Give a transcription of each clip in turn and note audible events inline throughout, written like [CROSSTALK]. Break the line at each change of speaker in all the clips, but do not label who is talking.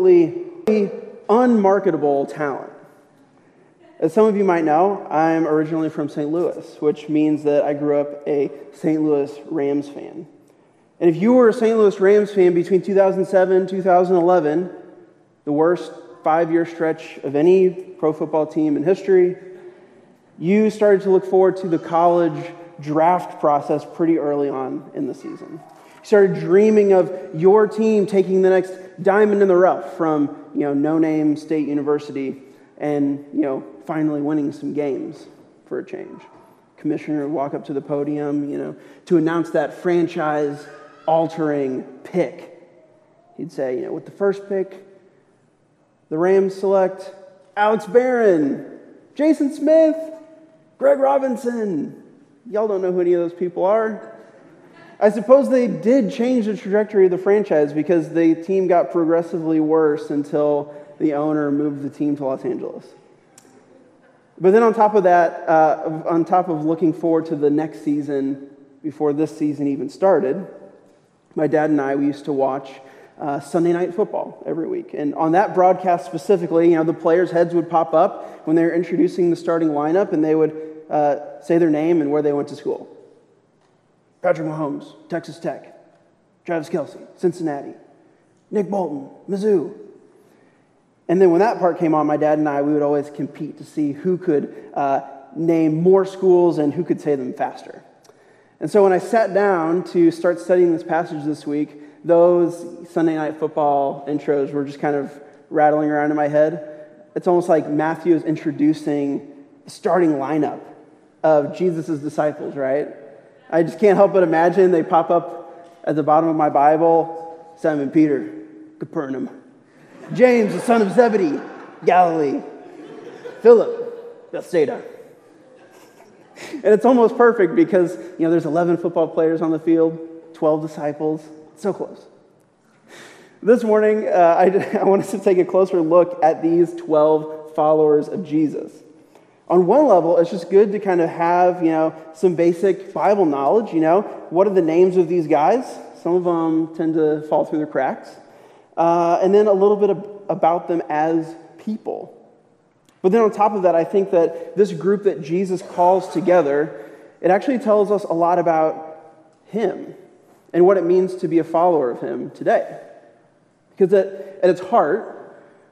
absolutely unmarketable talent. As some of you might know, I'm originally from St. Louis, which means that I grew up a St. Louis Rams fan. And if you were a St. Louis Rams fan between 2007 2011, the worst five year stretch of any pro football team in history, you started to look forward to the college draft process pretty early on in the season. You started dreaming of your team taking the next diamond in the rough from you know, no name state university and you know, finally winning some games for a change. Commissioner would walk up to the podium, you know, to announce that franchise altering pick. He'd say, you know, with the first pick, the Rams select Alex Barron, Jason Smith, Greg Robinson. Y'all don't know who any of those people are. I suppose they did change the trajectory of the franchise because the team got progressively worse until the owner moved the team to Los Angeles. But then, on top of that, uh, on top of looking forward to the next season before this season even started, my dad and I, we used to watch uh, Sunday night football every week. And on that broadcast specifically, you know, the players' heads would pop up when they were introducing the starting lineup and they would uh, say their name and where they went to school. Patrick Mahomes, Texas Tech. Travis Kelce, Cincinnati. Nick Bolton, Mizzou. And then when that part came on, my dad and I, we would always compete to see who could uh, name more schools and who could say them faster. And so when I sat down to start studying this passage this week, those Sunday night football intros were just kind of rattling around in my head. It's almost like Matthew is introducing the starting lineup of Jesus' disciples, right? I just can't help but imagine they pop up at the bottom of my Bible Simon Peter, Capernaum. James, the son of Zebedee, Galilee. Philip, Bethsaida. And it's almost perfect because, you know, there's 11 football players on the field, 12 disciples. So close. This morning, uh, I, [LAUGHS] I want us to take a closer look at these 12 followers of Jesus. On one level, it's just good to kind of have, you know, some basic Bible knowledge, you know. What are the names of these guys? Some of them tend to fall through the cracks. Uh, and then a little bit of, about them as people. But then on top of that, I think that this group that Jesus calls together, it actually tells us a lot about him and what it means to be a follower of him today. Because at, at its heart,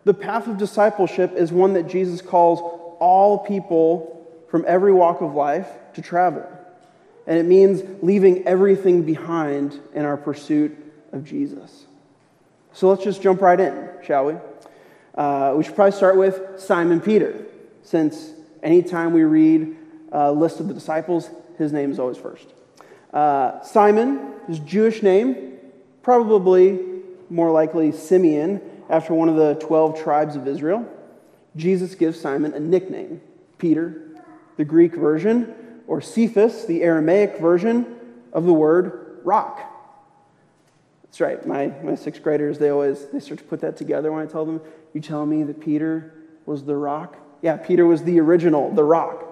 the path of discipleship is one that Jesus calls all people from every walk of life to travel. And it means leaving everything behind in our pursuit of Jesus. So let's just jump right in, shall we? Uh, we should probably start with Simon Peter, since anytime we read a list of the disciples, his name is always first. Uh, Simon, his Jewish name, probably more likely Simeon, after one of the 12 tribes of Israel. Jesus gives Simon a nickname, Peter, the Greek version, or Cephas, the Aramaic version of the word rock. That's right. My, my sixth graders, they always they start to put that together when I tell them, you tell me that Peter was the rock? Yeah, Peter was the original, the rock.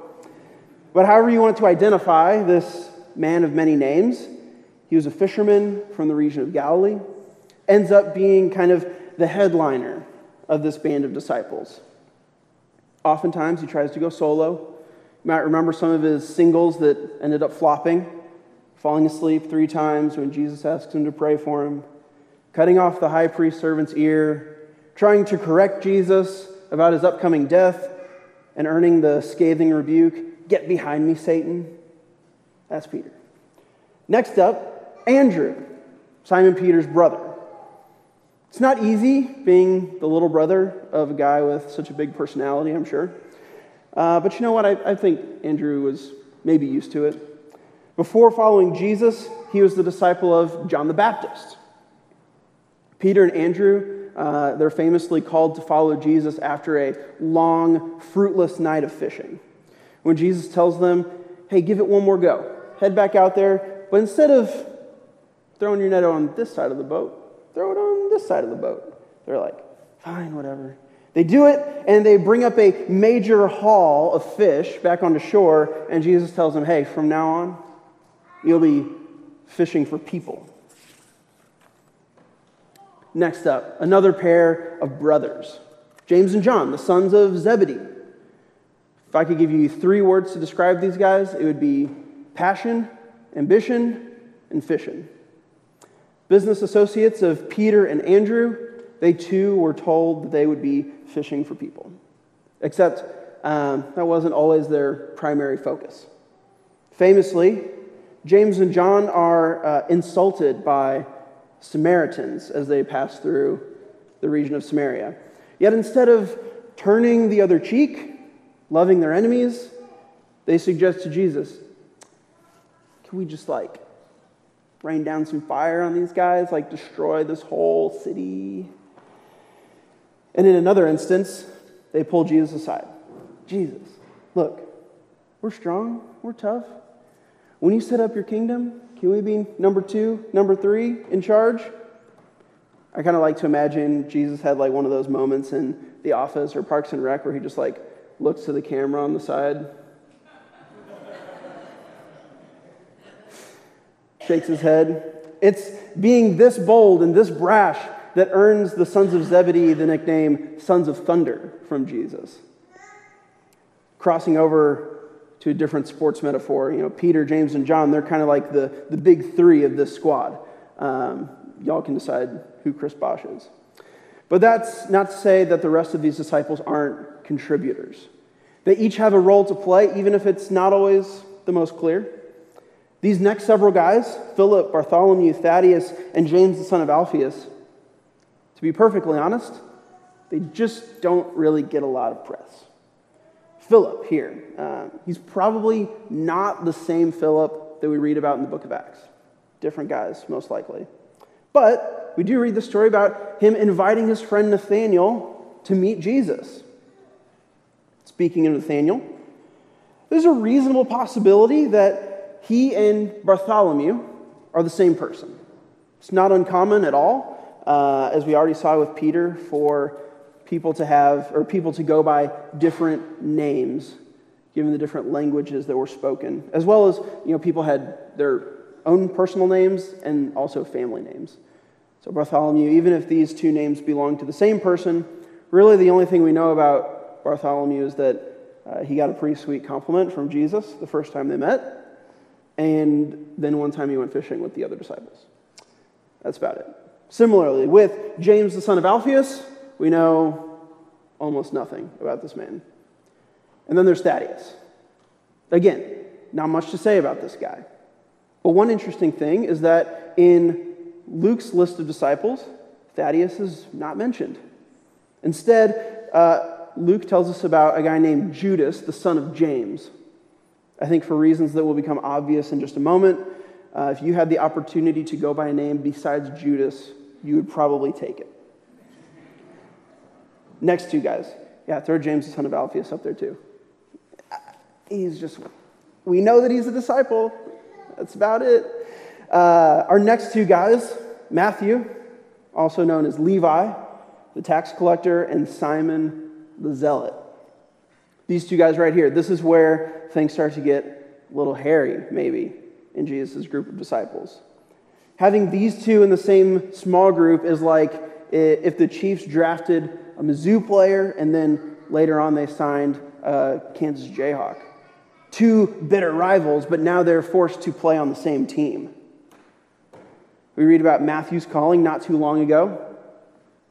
But however you want to identify this man of many names. He was a fisherman from the region of Galilee, ends up being kind of the headliner of this band of disciples. Oftentimes, he tries to go solo. You might remember some of his singles that ended up flopping, falling asleep three times when Jesus asks him to pray for him, cutting off the high priest servant's ear, trying to correct Jesus about his upcoming death, and earning the scathing rebuke Get behind me, Satan. That's Peter. Next up, Andrew, Simon Peter's brother. It's not easy being the little brother of a guy with such a big personality, I'm sure. Uh, but you know what? I, I think Andrew was maybe used to it. Before following Jesus, he was the disciple of John the Baptist. Peter and Andrew, uh, they're famously called to follow Jesus after a long, fruitless night of fishing. When Jesus tells them, hey, give it one more go head back out there, but instead of throwing your net on this side of the boat, throw it on this side of the boat. They're like, fine, whatever. They do it, and they bring up a major haul of fish back onto shore, and Jesus tells them, hey, from now on, you'll be fishing for people. Next up, another pair of brothers, James and John, the sons of Zebedee. If I could give you three words to describe these guys, it would be passion, ambition, and fishing. Business associates of Peter and Andrew, they too were told that they would be fishing for people. Except um, that wasn't always their primary focus. Famously, James and John are uh, insulted by Samaritans as they pass through the region of Samaria. Yet instead of turning the other cheek, loving their enemies, they suggest to Jesus, can we just like rain down some fire on these guys, like destroy this whole city? And in another instance, they pull Jesus aside. Jesus, look, we're strong, we're tough. When you set up your kingdom, can we be number two, number three in charge? I kind of like to imagine Jesus had like one of those moments in The Office or Parks and Rec where he just like looks to the camera on the side, shakes his head. It's being this bold and this brash that earns the sons of Zebedee the nickname Sons of Thunder from Jesus. Crossing over to a different sports metaphor, you know, Peter, James, and John, they're kind of like the, the big three of this squad. Um, y'all can decide who Chris Bosh is. But that's not to say that the rest of these disciples aren't contributors. They each have a role to play, even if it's not always the most clear. These next several guys, Philip, Bartholomew, Thaddeus, and James the son of Alphaeus, to be perfectly honest, they just don't really get a lot of press. Philip here, uh, he's probably not the same Philip that we read about in the book of Acts. Different guys, most likely. But we do read the story about him inviting his friend Nathaniel to meet Jesus. Speaking of Nathaniel, there's a reasonable possibility that he and Bartholomew are the same person. It's not uncommon at all, uh, as we already saw with Peter, for people to have, or people to go by different names, given the different languages that were spoken, as well as, you know, people had their own personal names and also family names. So Bartholomew, even if these two names belong to the same person, really the only thing we know about Bartholomew is that uh, he got a pretty sweet compliment from Jesus the first time they met, and then one time he went fishing with the other disciples. That's about it. Similarly, with James the son of Alphaeus, we know almost nothing about this man. And then there's Thaddeus. Again, not much to say about this guy. But one interesting thing is that in Luke's list of disciples, Thaddeus is not mentioned. Instead, uh, Luke tells us about a guy named Judas, the son of James. I think for reasons that will become obvious in just a moment, uh, if you had the opportunity to go by a name besides Judas, you would probably take it. Next two guys. Yeah, throw James, the son of Alphaeus, up there too. He's just, we know that he's a disciple. That's about it. Uh, our next two guys, Matthew, also known as Levi, the tax collector, and Simon the zealot. These two guys right here, this is where things start to get a little hairy, maybe, in Jesus' group of disciples. Having these two in the same small group is like if the Chiefs drafted a Mizzou player and then later on they signed a Kansas Jayhawk. Two bitter rivals, but now they're forced to play on the same team. We read about Matthew's calling not too long ago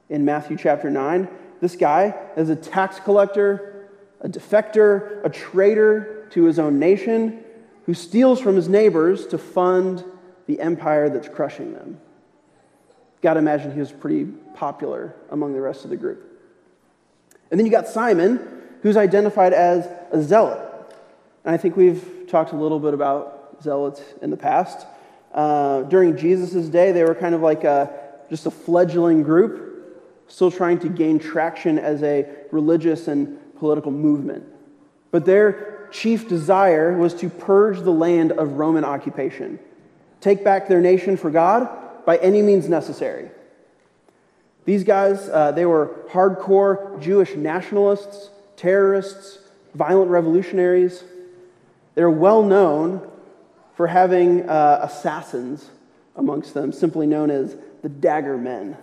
in Matthew chapter 9. This guy is a tax collector, a defector, a traitor to his own nation who steals from his neighbors to fund the empire that's crushing them. Got to imagine he was pretty popular among the rest of the group. And then you got Simon, who's identified as a zealot. And I think we've talked a little bit about zealots in the past. Uh, during Jesus' day, they were kind of like a, just a fledgling group, still trying to gain traction as a religious and political movement. But their chief desire was to purge the land of Roman occupation, take back their nation for God by any means necessary. These guys, uh, they were hardcore Jewish nationalists, terrorists, violent revolutionaries. They're well known for having uh, assassins amongst them, simply known as the Dagger Men.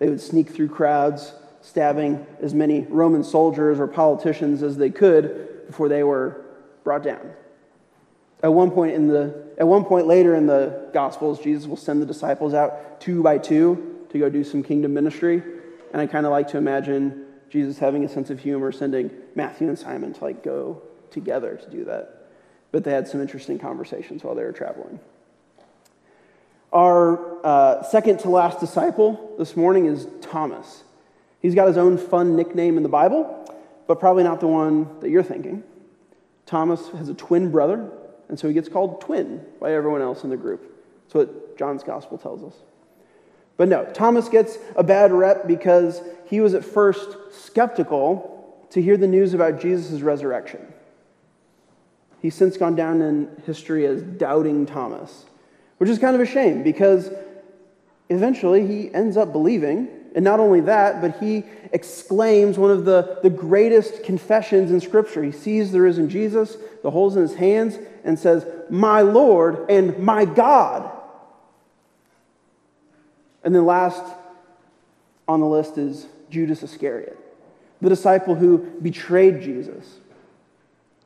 They would sneak through crowds, stabbing as many Roman soldiers or politicians as they could before they were brought down. At one point in the at one point later in the Gospels, Jesus will send the disciples out two by two to go do some kingdom ministry. And I kind of like to imagine Jesus having a sense of humor, sending Matthew and Simon to like go together to do that. But they had some interesting conversations while they were traveling. Our uh, second to last disciple this morning is Thomas. He's got his own fun nickname in the Bible, but probably not the one that you're thinking. Thomas has a twin brother, and so he gets called twin by everyone else in the group. That's what John's gospel tells us. But no, Thomas gets a bad rep because he was at first skeptical to hear the news about Jesus' resurrection. He's since gone down in history as doubting Thomas which is kind of a shame because eventually he ends up believing. And not only that, but he exclaims one of the, the greatest confessions in Scripture. He sees the risen Jesus, the holes in his hands, and says, My Lord and my God. And then last on the list is Judas Iscariot, the disciple who betrayed Jesus.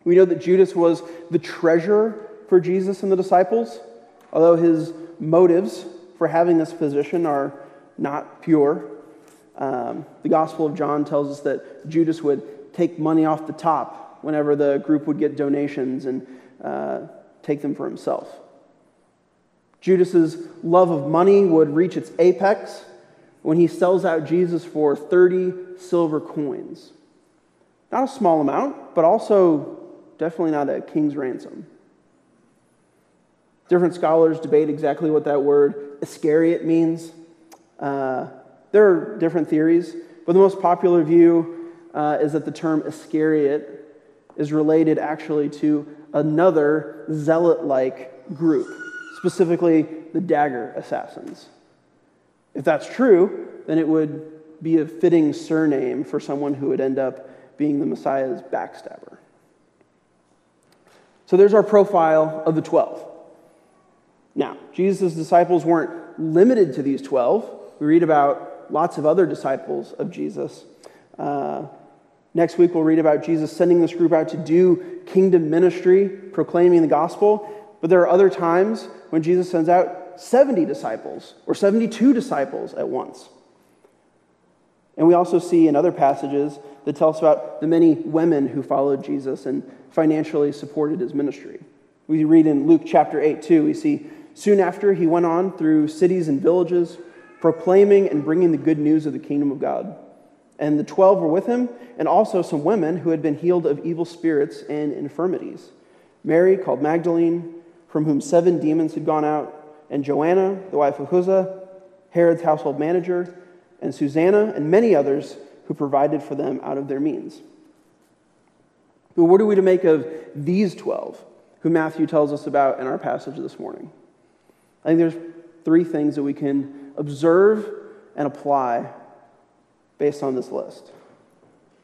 We know that Judas was the treasurer for Jesus and the disciples. Although his motives for having this position are not pure, um, the Gospel of John tells us that Judas would take money off the top whenever the group would get donations and uh, take them for himself. Judas's love of money would reach its apex when he sells out Jesus for 30 silver coins. Not a small amount, but also definitely not a king's ransom. Different scholars debate exactly what that word Iscariot means. Uh, there are different theories, but the most popular view uh, is that the term Iscariot is related actually to another zealot like group, specifically the dagger assassins. If that's true, then it would be a fitting surname for someone who would end up being the Messiah's backstabber. So there's our profile of the 12. Now, Jesus' disciples weren't limited to these 12. We read about lots of other disciples of Jesus. Uh, next week, we'll read about Jesus sending this group out to do kingdom ministry, proclaiming the gospel. But there are other times when Jesus sends out 70 disciples or 72 disciples at once. And we also see in other passages that tell us about the many women who followed Jesus and financially supported his ministry. We read in Luke chapter 8, too, we see Soon after, he went on through cities and villages, proclaiming and bringing the good news of the kingdom of God. And the twelve were with him, and also some women who had been healed of evil spirits and infirmities Mary, called Magdalene, from whom seven demons had gone out, and Joanna, the wife of Chuza, Herod's household manager, and Susanna, and many others who provided for them out of their means. But what are we to make of these 12 who Matthew tells us about in our passage this morning? I think there's three things that we can observe and apply based on this list.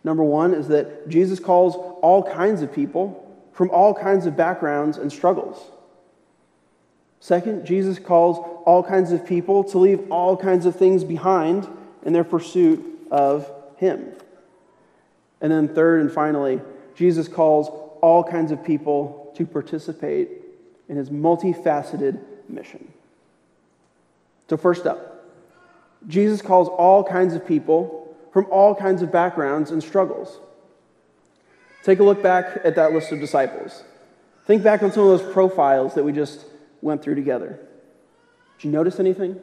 Number one is that Jesus calls all kinds of people from all kinds of backgrounds and struggles. Second, Jesus calls all kinds of people to leave all kinds of things behind in their pursuit of Him. And then, third and finally, Jesus calls all kinds of people to participate in His multifaceted mission. So, first up, Jesus calls all kinds of people from all kinds of backgrounds and struggles. Take a look back at that list of disciples. Think back on some of those profiles that we just went through together. Did you notice anything?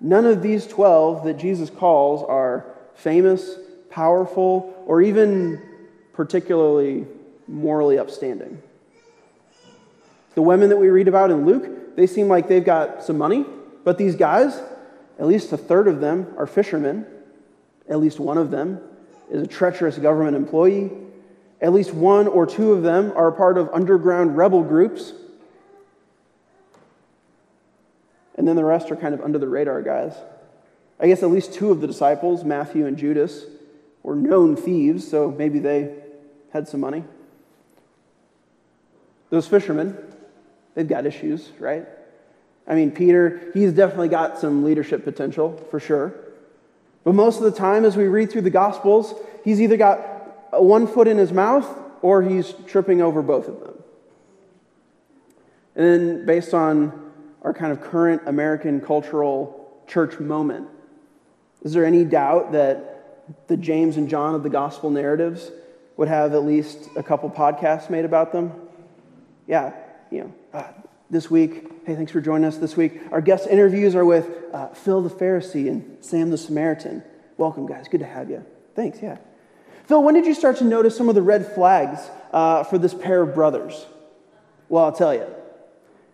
None of these 12 that Jesus calls are famous, powerful, or even particularly morally upstanding. The women that we read about in Luke, they seem like they've got some money, but these guys, at least a third of them are fishermen. At least one of them is a treacherous government employee. At least one or two of them are part of underground rebel groups. And then the rest are kind of under the radar guys. I guess at least two of the disciples, Matthew and Judas, were known thieves, so maybe they had some money. Those fishermen, they've got issues, right? I mean, Peter, he's definitely got some leadership potential, for sure. But most of the time, as we read through the Gospels, he's either got one foot in his mouth or he's tripping over both of them. And then, based on our kind of current American cultural church moment, is there any doubt that the James and John of the Gospel narratives would have at least a couple podcasts made about them? Yeah, you know, this week, hey, thanks for joining us this week. Our guest interviews are with uh, Phil the Pharisee and Sam the Samaritan. Welcome, guys. Good to have you. Thanks, yeah. Phil, when did you start to notice some of the red flags uh, for this pair of brothers? Well, I'll tell you.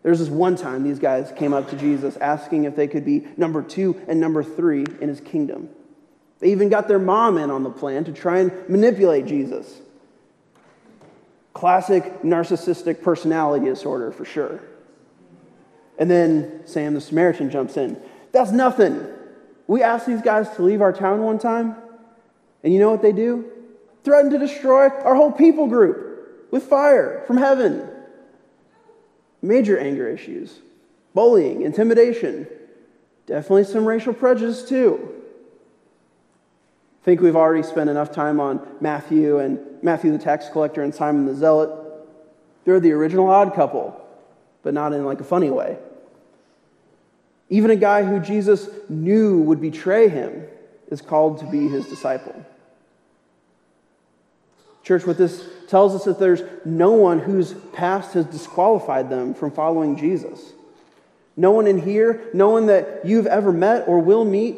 There's this one time these guys came up to Jesus asking if they could be number two and number three in his kingdom. They even got their mom in on the plan to try and manipulate Jesus. Classic narcissistic personality disorder for sure. And then Sam the Samaritan jumps in. That's nothing. We asked these guys to leave our town one time, and you know what they do? Threaten to destroy our whole people group with fire from heaven. Major anger issues, bullying, intimidation, definitely some racial prejudice too. I think we've already spent enough time on Matthew and Matthew the tax collector and Simon the zealot. They're the original odd couple, but not in like a funny way. Even a guy who Jesus knew would betray him is called to be his disciple. Church, what this tells us is that there's no one whose past has disqualified them from following Jesus. No one in here, no one that you've ever met or will meet,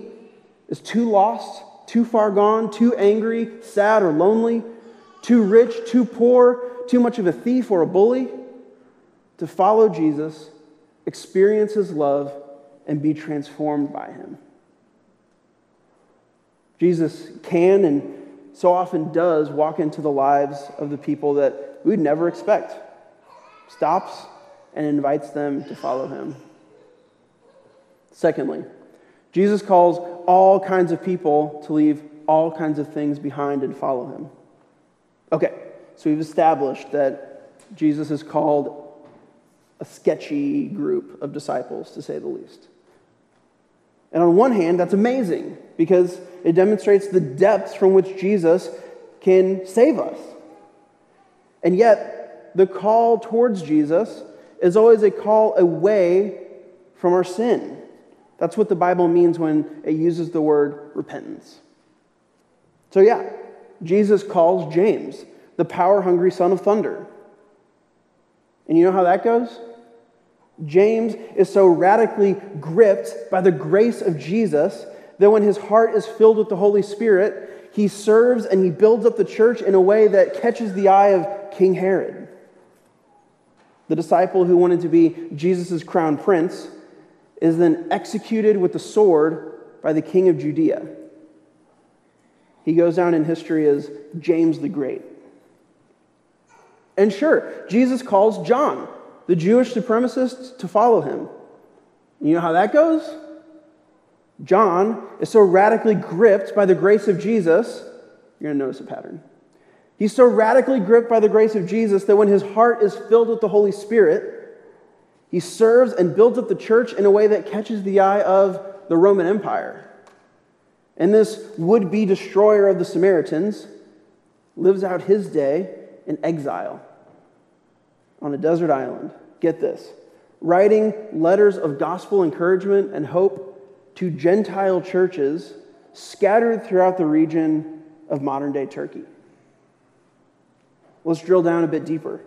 is too lost, too far gone, too angry, sad, or lonely, too rich, too poor, too much of a thief or a bully to follow Jesus, experience his love, and be transformed by him. Jesus can and so often does walk into the lives of the people that we'd never expect, stops and invites them to follow him. Secondly, Jesus calls all kinds of people to leave all kinds of things behind and follow him. Okay, so we've established that Jesus has called a sketchy group of disciples, to say the least. And on one hand, that's amazing because it demonstrates the depths from which Jesus can save us. And yet, the call towards Jesus is always a call away from our sin. That's what the Bible means when it uses the word repentance. So, yeah, Jesus calls James the power hungry son of thunder. And you know how that goes? James is so radically gripped by the grace of Jesus that when his heart is filled with the Holy Spirit, he serves and he builds up the church in a way that catches the eye of King Herod. The disciple who wanted to be Jesus' crown prince is then executed with the sword by the king of Judea. He goes down in history as James the Great. And sure, Jesus calls John, the Jewish supremacists to follow him. You know how that goes? John is so radically gripped by the grace of Jesus, you're going to notice a pattern. He's so radically gripped by the grace of Jesus that when his heart is filled with the Holy Spirit, he serves and builds up the church in a way that catches the eye of the Roman Empire. And this would be destroyer of the Samaritans lives out his day in exile on a desert island get this, writing letters of gospel encouragement and hope to Gentile churches scattered throughout the region of modern day Turkey. Let's drill down a bit deeper.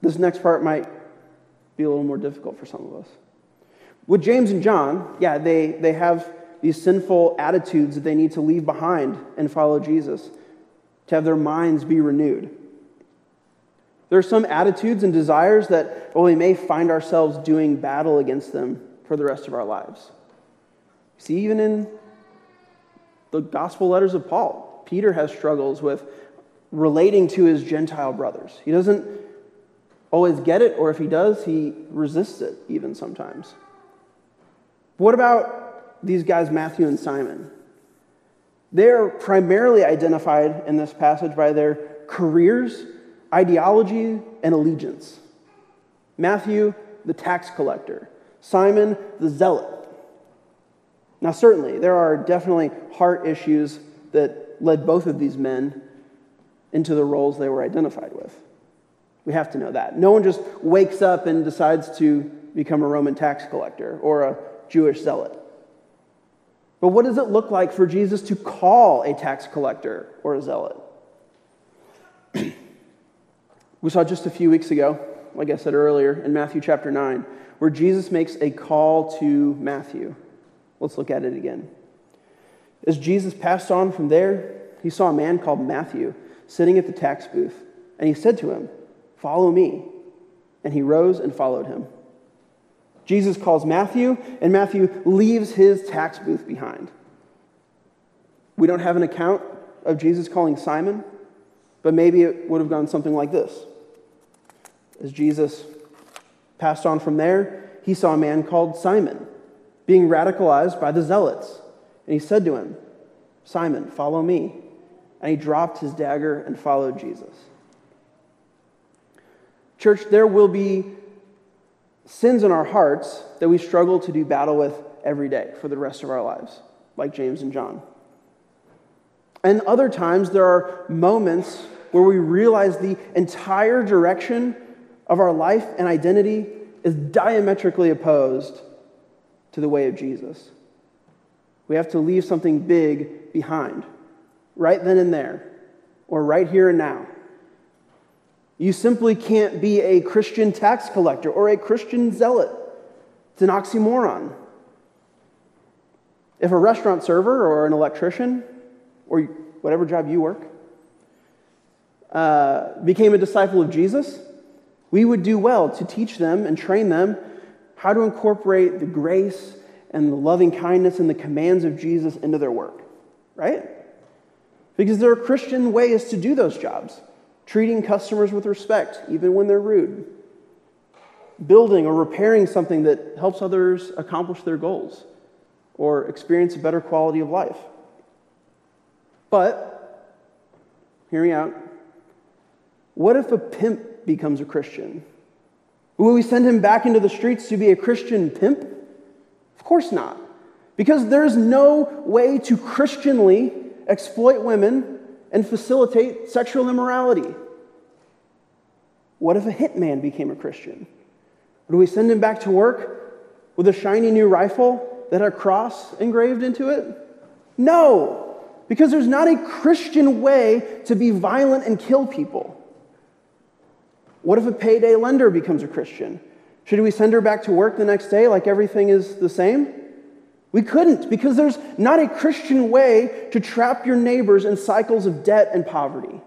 This next part might be a little more difficult for some of us. With James and John, yeah, they, they have these sinful attitudes that they need to leave behind and follow Jesus, to have their minds be renewed. There are some attitudes and desires that, well, we may find ourselves doing battle against them for the rest of our lives. See, even in the gospel letters of Paul, Peter has struggles with relating to his Gentile brothers. He doesn't always get it, or if he does, he resists it even sometimes. What about these guys, Matthew and Simon? They're primarily identified in this passage by their careers ideology and allegiance. Matthew, the tax collector. Simon, the zealot. Now, certainly, there are definitely heart issues that led both of these men into the roles they were identified with. We have to know that. No one just wakes up and decides to become a Roman tax collector or a Jewish zealot. But what does it look like for Jesus to call a tax collector or a zealot? [CLEARS THROAT] we saw just a few weeks ago, like I said earlier, in Matthew chapter 9, where Jesus makes a call to Matthew. Let's look at it again. As Jesus passed on from there, he saw a man called Matthew sitting at the tax booth, and he said to him, Follow me. And he rose and followed him. Jesus calls Matthew, and Matthew leaves his tax booth behind. We don't have an account of Jesus calling Simon, but maybe it would have gone something like this. As Jesus passed on from there, he saw a man called Simon being radicalized by the zealots. And he said to him, Simon, follow me. And he dropped his dagger and followed Jesus. Church, there will be sins in our hearts that we struggle to do battle with every day for the rest of our lives, like James and John. And other times, there are moments where we realize the entire direction of our life and identity is diametrically opposed to the way of Jesus. We have to leave something big behind, right then and there, or right here and now. You simply can't be a Christian tax collector or a Christian zealot. It's an oxymoron. If a restaurant server or an electrician or whatever job you work uh, became a disciple of Jesus, we would do well to teach them and train them how to incorporate the grace and the loving kindness and the commands of Jesus into their work, right? Because there are Christian ways to do those jobs treating customers with respect, even when they're rude, building or repairing something that helps others accomplish their goals or experience a better quality of life. But, hear me out, what if a pimp becomes a Christian? Will we send him back into the streets to be a Christian pimp? Of course not. Because there's no way to Christianly exploit women and facilitate sexual immorality. What if a hitman became a Christian? Do we send him back to work with a shiny new rifle that had a cross engraved into it? No, because there's not a Christian way to be violent and kill people. What if a payday lender becomes a Christian? Should we send her back to work the next day like everything is the same? We couldn't because there's not a Christian way to trap your neighbors in cycles of debt and poverty.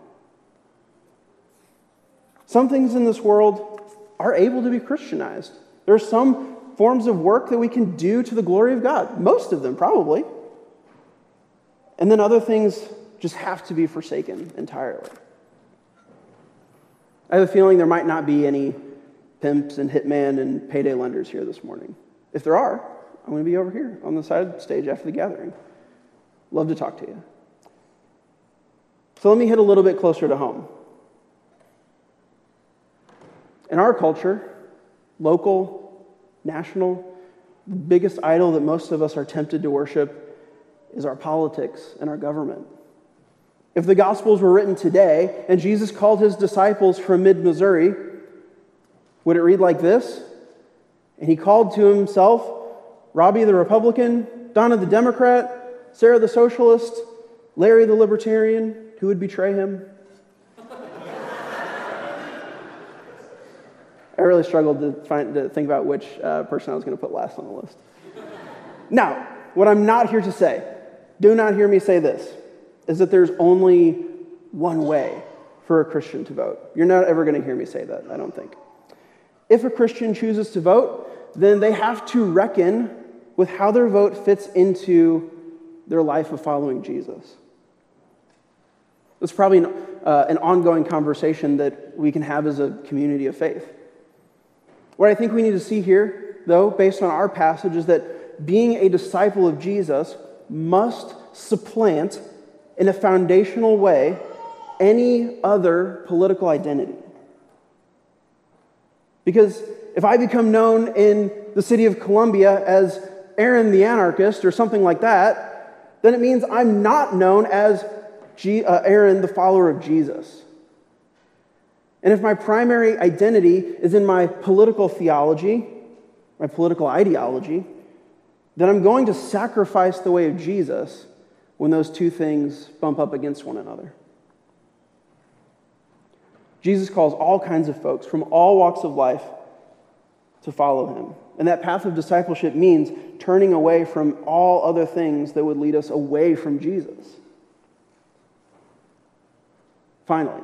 Some things in this world are able to be Christianized. There are some forms of work that we can do to the glory of God, most of them probably. And then other things just have to be forsaken entirely. I have a feeling there might not be any pimps and hitmen and payday lenders here this morning. If there are, I'm going to be over here on the side stage after the gathering. Love to talk to you. So let me hit a little bit closer to home. In our culture, local, national, the biggest idol that most of us are tempted to worship is our politics and our government. If the Gospels were written today and Jesus called his disciples from mid Missouri, would it read like this? And he called to himself Robbie the Republican, Donna the Democrat, Sarah the Socialist, Larry the Libertarian, who would betray him? [LAUGHS] I really struggled to, find, to think about which uh, person I was going to put last on the list. now, what I'm not here to say, do not hear me say this, is that there's only one way for a Christian to vote. You're not ever going to hear me say that, I don't think. If a Christian chooses to vote, then they have to reckon with how their vote fits into their life of following Jesus. It's probably an, uh, an ongoing conversation that we can have as a community of faith. What I think we need to see here, though, based on our passage, is that being a disciple of Jesus must supplant, in a foundational way, any other political identity. Because if I become known in the city of Columbia as Aaron the anarchist or something like that, then it means I'm not known as G- uh, Aaron, the follower of Jesus. And if my primary identity is in my political theology, my political ideology, then I'm going to sacrifice the way of Jesus when those two things bump up against one another. Jesus calls all kinds of folks from all walks of life to follow him. And that path of discipleship means turning away from all other things that would lead us away from Jesus. Finally,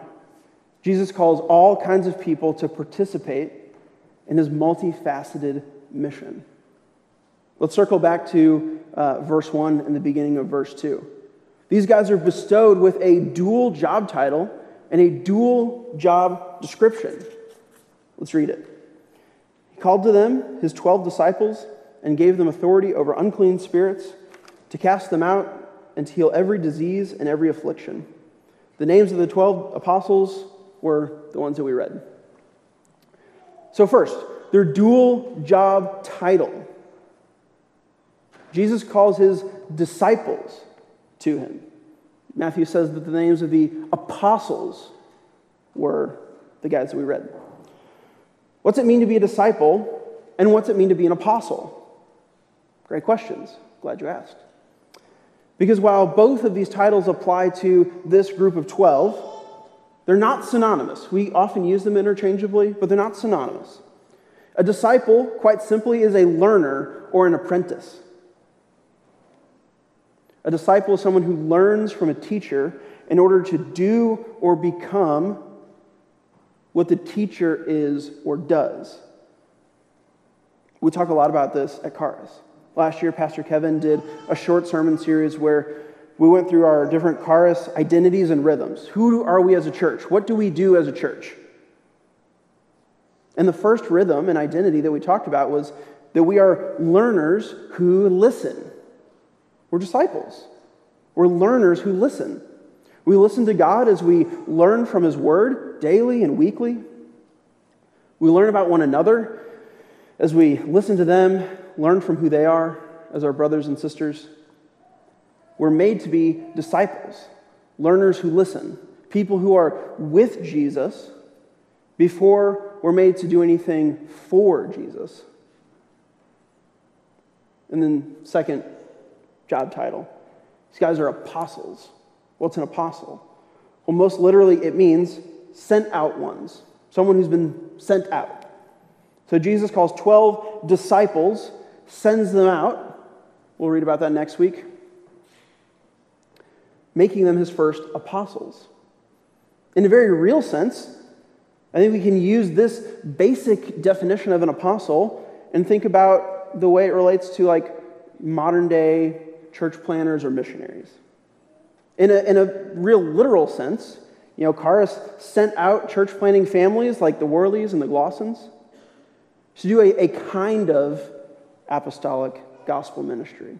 Jesus calls all kinds of people to participate in his multifaceted mission. Let's circle back to uh, verse 1 and the beginning of verse 2. These guys are bestowed with a dual job title and a dual job description. Let's read it. He called to them his 12 disciples and gave them authority over unclean spirits to cast them out and to heal every disease and every affliction. The names of the 12 apostles were the ones that we read. So, first, their dual job title. Jesus calls his disciples to him. Matthew says that the names of the apostles were the guys that we read. What's it mean to be a disciple, and what's it mean to be an apostle? Great questions. Glad you asked. Because while both of these titles apply to this group of 12, they're not synonymous. We often use them interchangeably, but they're not synonymous. A disciple, quite simply, is a learner or an apprentice. A disciple is someone who learns from a teacher in order to do or become what the teacher is or does. We talk a lot about this at Charis. Last year, Pastor Kevin did a short sermon series where we went through our different Charis identities and rhythms. Who are we as a church? What do we do as a church? And the first rhythm and identity that we talked about was that we are learners who listen. We're disciples. We're learners who listen. We listen to God as we learn from His Word daily and weekly. We learn about one another as we listen to them, learn from who they are as our brothers and sisters. We're made to be disciples, learners who listen, people who are with Jesus before we're made to do anything for Jesus. And then, second, job title. These guys are apostles. What's an apostle? Well, most literally, it means sent out ones, someone who's been sent out. So Jesus calls 12 disciples, sends them out. We'll read about that next week. Making them his first apostles. In a very real sense, I think we can use this basic definition of an apostle and think about the way it relates to like modern day church planners or missionaries. In a, in a real literal sense, you know, Charis sent out church planting families like the Worleys and the Glossons to do a, a kind of apostolic gospel ministry.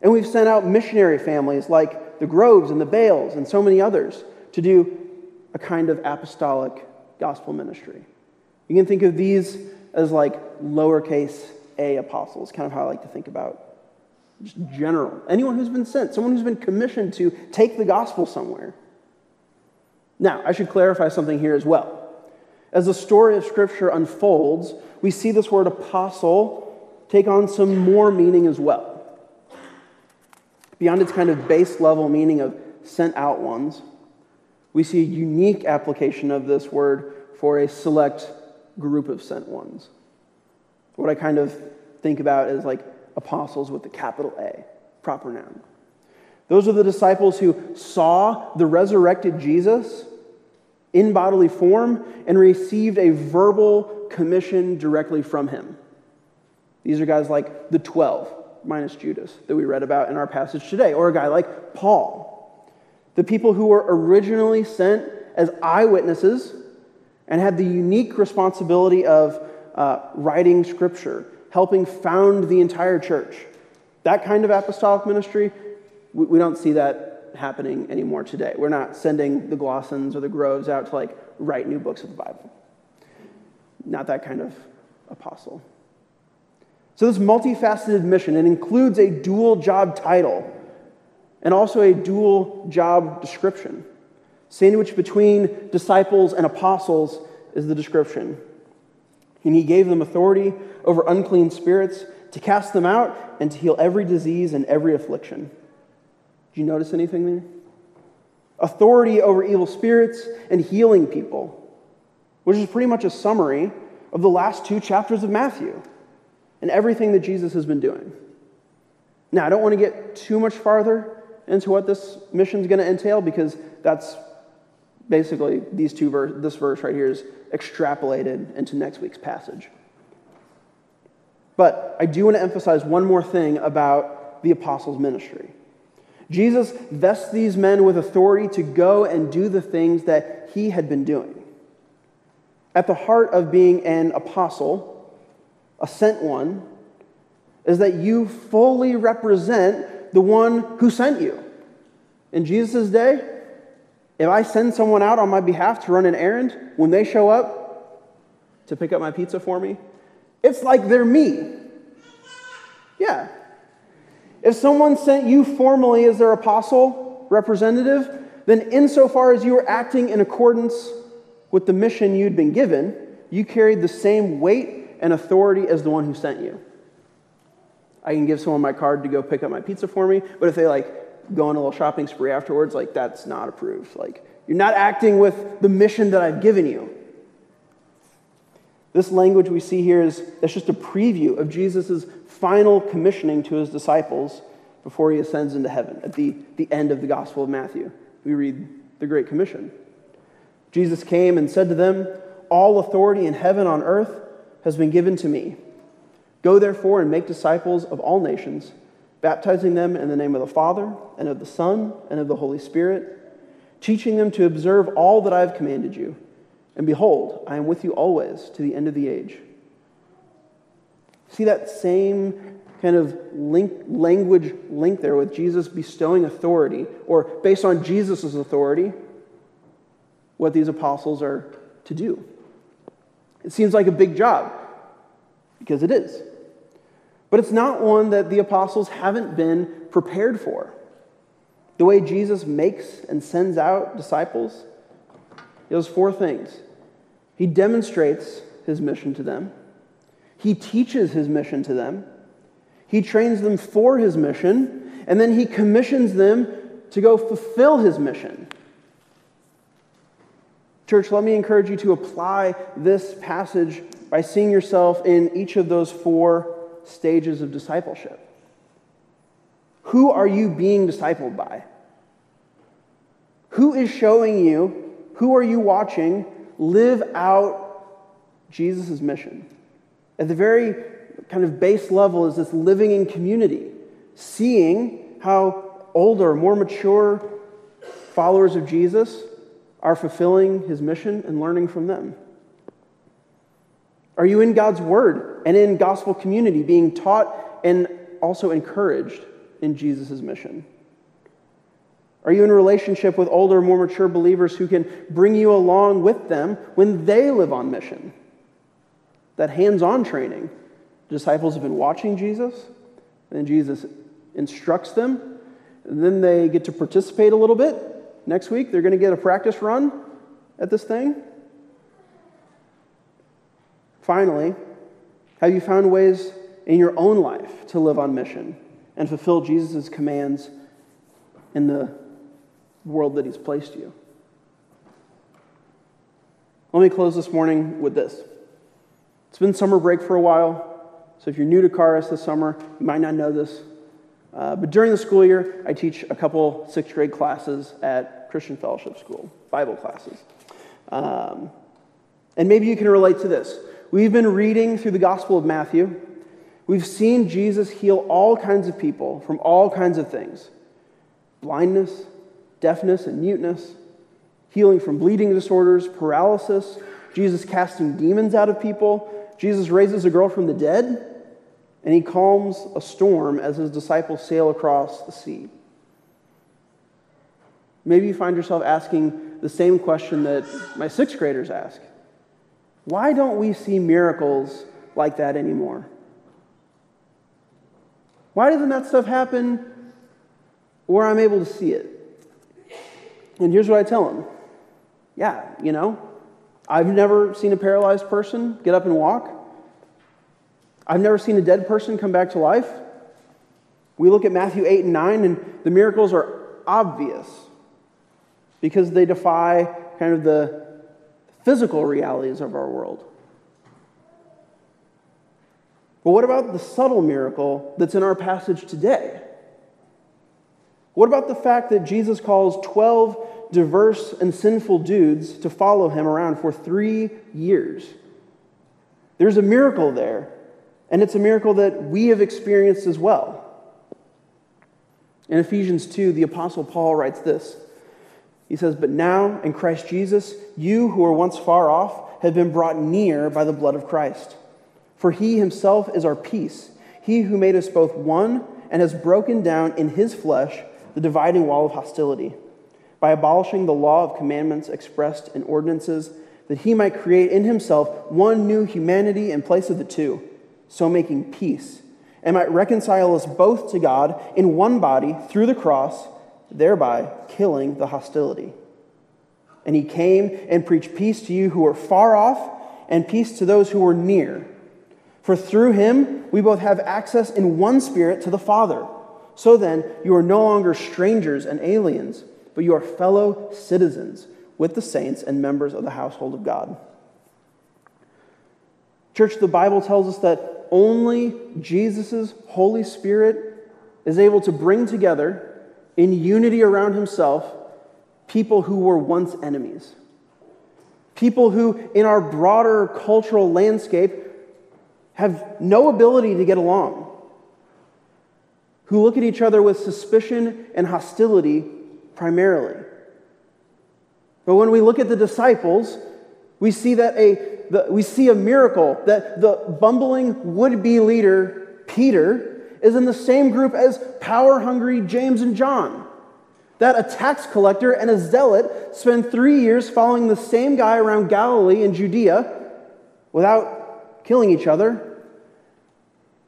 And we've sent out missionary families like the Groves and the Bales and so many others to do a kind of apostolic gospel ministry. You can think of these as like lowercase a apostles, kind of how I like to think about just general. Anyone who's been sent, someone who's been commissioned to take the gospel somewhere. Now, I should clarify something here as well. As the story of Scripture unfolds, we see this word apostle take on some more meaning as well. Beyond its kind of base level meaning of sent out ones, we see a unique application of this word for a select group of sent ones. What I kind of think about is like apostles with the capital A, proper noun. Those are the disciples who saw the resurrected Jesus in bodily form and received a verbal commission directly from him. These are guys like the 12, minus Judas, that we read about in our passage today, or a guy like Paul. The people who were originally sent as eyewitnesses and had the unique responsibility of uh, writing scripture, helping found the entire church. That kind of apostolic ministry, we, we don't see that happening anymore today. We're not sending the Glossons or the Groves out to like write new books of the Bible. Not that kind of apostle. So, this multifaceted mission, it includes a dual job title and also a dual job description. Sandwiched between disciples and apostles is the description. And he gave them authority over unclean spirits to cast them out and to heal every disease and every affliction. Did you notice anything there? Authority over evil spirits and healing people, which is pretty much a summary of the last two chapters of Matthew and everything that Jesus has been doing. Now, I don't want to get too much farther into what this mission is going to entail because that's basically these two verse, this verse right here is extrapolated into next week's passage. But I do want to emphasize one more thing about the apostles' ministry. Jesus vests these men with authority to go and do the things that he had been doing. At the heart of being an apostle, a sent one, is that you fully represent the one who sent you. In Jesus' day, if I send someone out on my behalf to run an errand, when they show up to pick up my pizza for me, it's like they're me. Yeah. If someone sent you formally as their apostle representative, then insofar as you were acting in accordance with the mission you'd been given, you carried the same weight and authority as the one who sent you. I can give someone my card to go pick up my pizza for me, but if they like go on a little shopping spree afterwards, like that's not approved. Like you're not acting with the mission that I've given you. This language we see here is that's just a preview of Jesus' final commissioning to his disciples before he ascends into heaven at the, the end of the Gospel of Matthew. We read the Great Commission. Jesus came and said to them, All authority in heaven on earth has been given to me. Go therefore and make disciples of all nations, baptizing them in the name of the Father, and of the Son, and of the Holy Spirit, teaching them to observe all that I have commanded you. And behold, I am with you always to the end of the age. See that same kind of link, language link there with Jesus bestowing authority, or based on Jesus' authority, what these apostles are to do. It seems like a big job, because it is. But it's not one that the apostles haven't been prepared for. The way Jesus makes and sends out disciples, does four things. He demonstrates his mission to them, he teaches his mission to them, he trains them for his mission, and then he commissions them to go fulfill his mission. Church, let me encourage you to apply this passage by seeing yourself in each of those four stages of discipleship. Who are you being discipled by? Who is showing you, who are you watching live out Jesus' mission? At the very kind of base level is this living in community, seeing how older, more mature followers of Jesus are fulfilling his mission and learning from them? Are you in God's word and in gospel community being taught and also encouraged in Jesus' mission? Are you in relationship with older, more mature believers who can bring you along with them when they live on mission? That hands on training. disciples have been watching Jesus, and Jesus instructs them, and then they get to participate a little bit, next week they're going to get a practice run at this thing. Finally, have you found ways in your own life to live on mission and fulfill Jesus' commands in the world that He's placed you? Let me close this morning with this. It's been summer break for a while, so if you're new to Charis this summer, you might not know this. Uh, but during the school year, I teach a couple sixth grade classes at Christian Fellowship School, Bible classes. Um, and maybe you can relate to this. We've been reading through the Gospel of Matthew. We've seen Jesus heal all kinds of people from all kinds of things. Blindness, deafness, and muteness, healing from bleeding disorders, paralysis, Jesus casting demons out of people, Jesus raises a girl from the dead. And he calms a storm as his disciples sail across the sea. Maybe you find yourself asking the same question that my sixth graders ask Why don't we see miracles like that anymore? Why doesn't that stuff happen where I'm able to see it? And here's what I tell them Yeah, you know, I've never seen a paralyzed person get up and walk. I've never seen a dead person come back to life. We look at Matthew 8 and 9, and the miracles are obvious because they defy kind of the physical realities of our world. But what about the subtle miracle that's in our passage today? What about the fact that Jesus calls 12 diverse and sinful dudes to follow him around for three years? There's a miracle there, and it's a miracle that we have experienced as well. In Ephesians 2, the Apostle Paul writes this. He says, But now, in Christ Jesus, you who were once far off have been brought near by the blood of Christ. For he himself is our peace, he who made us both one and has broken down in his flesh the dividing wall of hostility, by abolishing the law of commandments expressed in ordinances, that he might create in himself one new humanity in place of the two, so making peace and might reconcile us both to God in one body through the cross, thereby killing the hostility. And he came and preached peace to you who are far off and peace to those who are near. For through him we both have access in one spirit to the Father. So then, you are no longer strangers and aliens, but you are fellow citizens with the saints and members of the household of God. Church, the Bible tells us that only Jesus' Holy Spirit is able to bring together in unity around himself people who were once enemies. People who, in our broader cultural landscape, have no ability to get along. Who look at each other with suspicion and hostility primarily. But when we look at the disciples, we see that a the, we see a miracle that the bumbling would be leader, Peter, is in the same group as power hungry James and John. That a tax collector and a zealot spend three years following the same guy around Galilee and Judea without killing each other.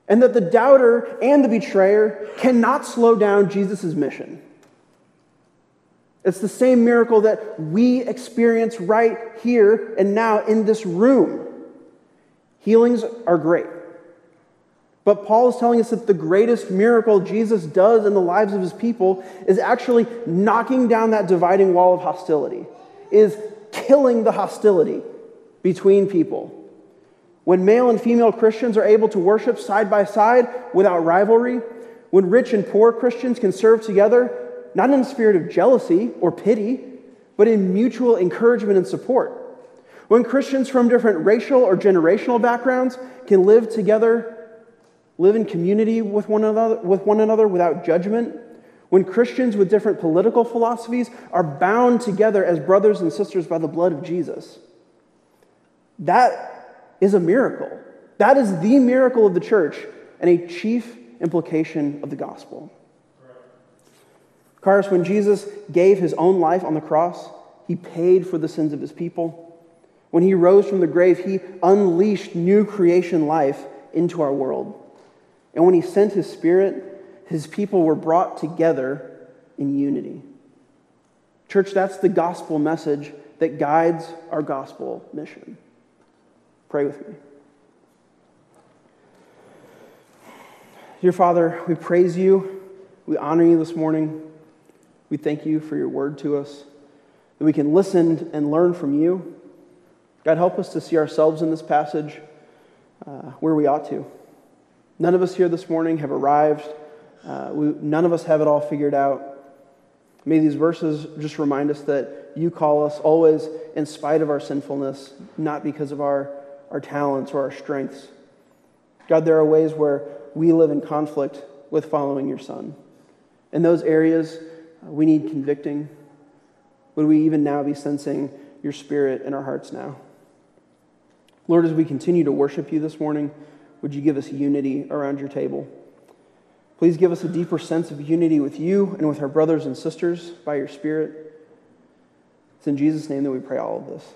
And that the doubter and the betrayer cannot slow down Jesus' mission. It's the same miracle that we experience right here and now in this room. Healings are great. But Paul is telling us that the greatest miracle Jesus does in the lives of his people is actually knocking down that dividing wall of hostility, is killing the hostility between people. When male and female Christians are able to worship side by side without rivalry, when rich and poor Christians can serve together not in a spirit of jealousy or pity, but in mutual encouragement and support. When Christians from different racial or generational backgrounds can live together, live in community with one another, with one another without judgment, when Christians with different political philosophies are bound together as brothers and sisters by the blood of Jesus, that is a miracle. That is the miracle of the church and a chief implication of the gospel. Charis, when Jesus gave his own life on the cross, he paid for the sins of his people. When he rose from the grave, he unleashed new creation life into our world. And when he sent his spirit, his people were brought together in unity. Church, that's the gospel message that guides our gospel mission. Pray with me. Dear Father, we praise you. We honor you this morning. We thank you for your word to us, that we can listen and learn from you. God, help us to see ourselves in this passage uh, where we ought to. None of us here this morning have arrived, uh, we, none of us have it all figured out. May these verses just remind us that you call us always in spite of our sinfulness, not because of our, our talents or our strengths. God, there are ways where we live in conflict with following your Son. In those areas, we need convicting. Would we even now be sensing your spirit in our hearts now? Lord, as we continue to worship you this morning, would you give us unity around your table? Please give us a deeper sense of unity with you and with our brothers and sisters by your Spirit. It's in Jesus' name that we pray all of this.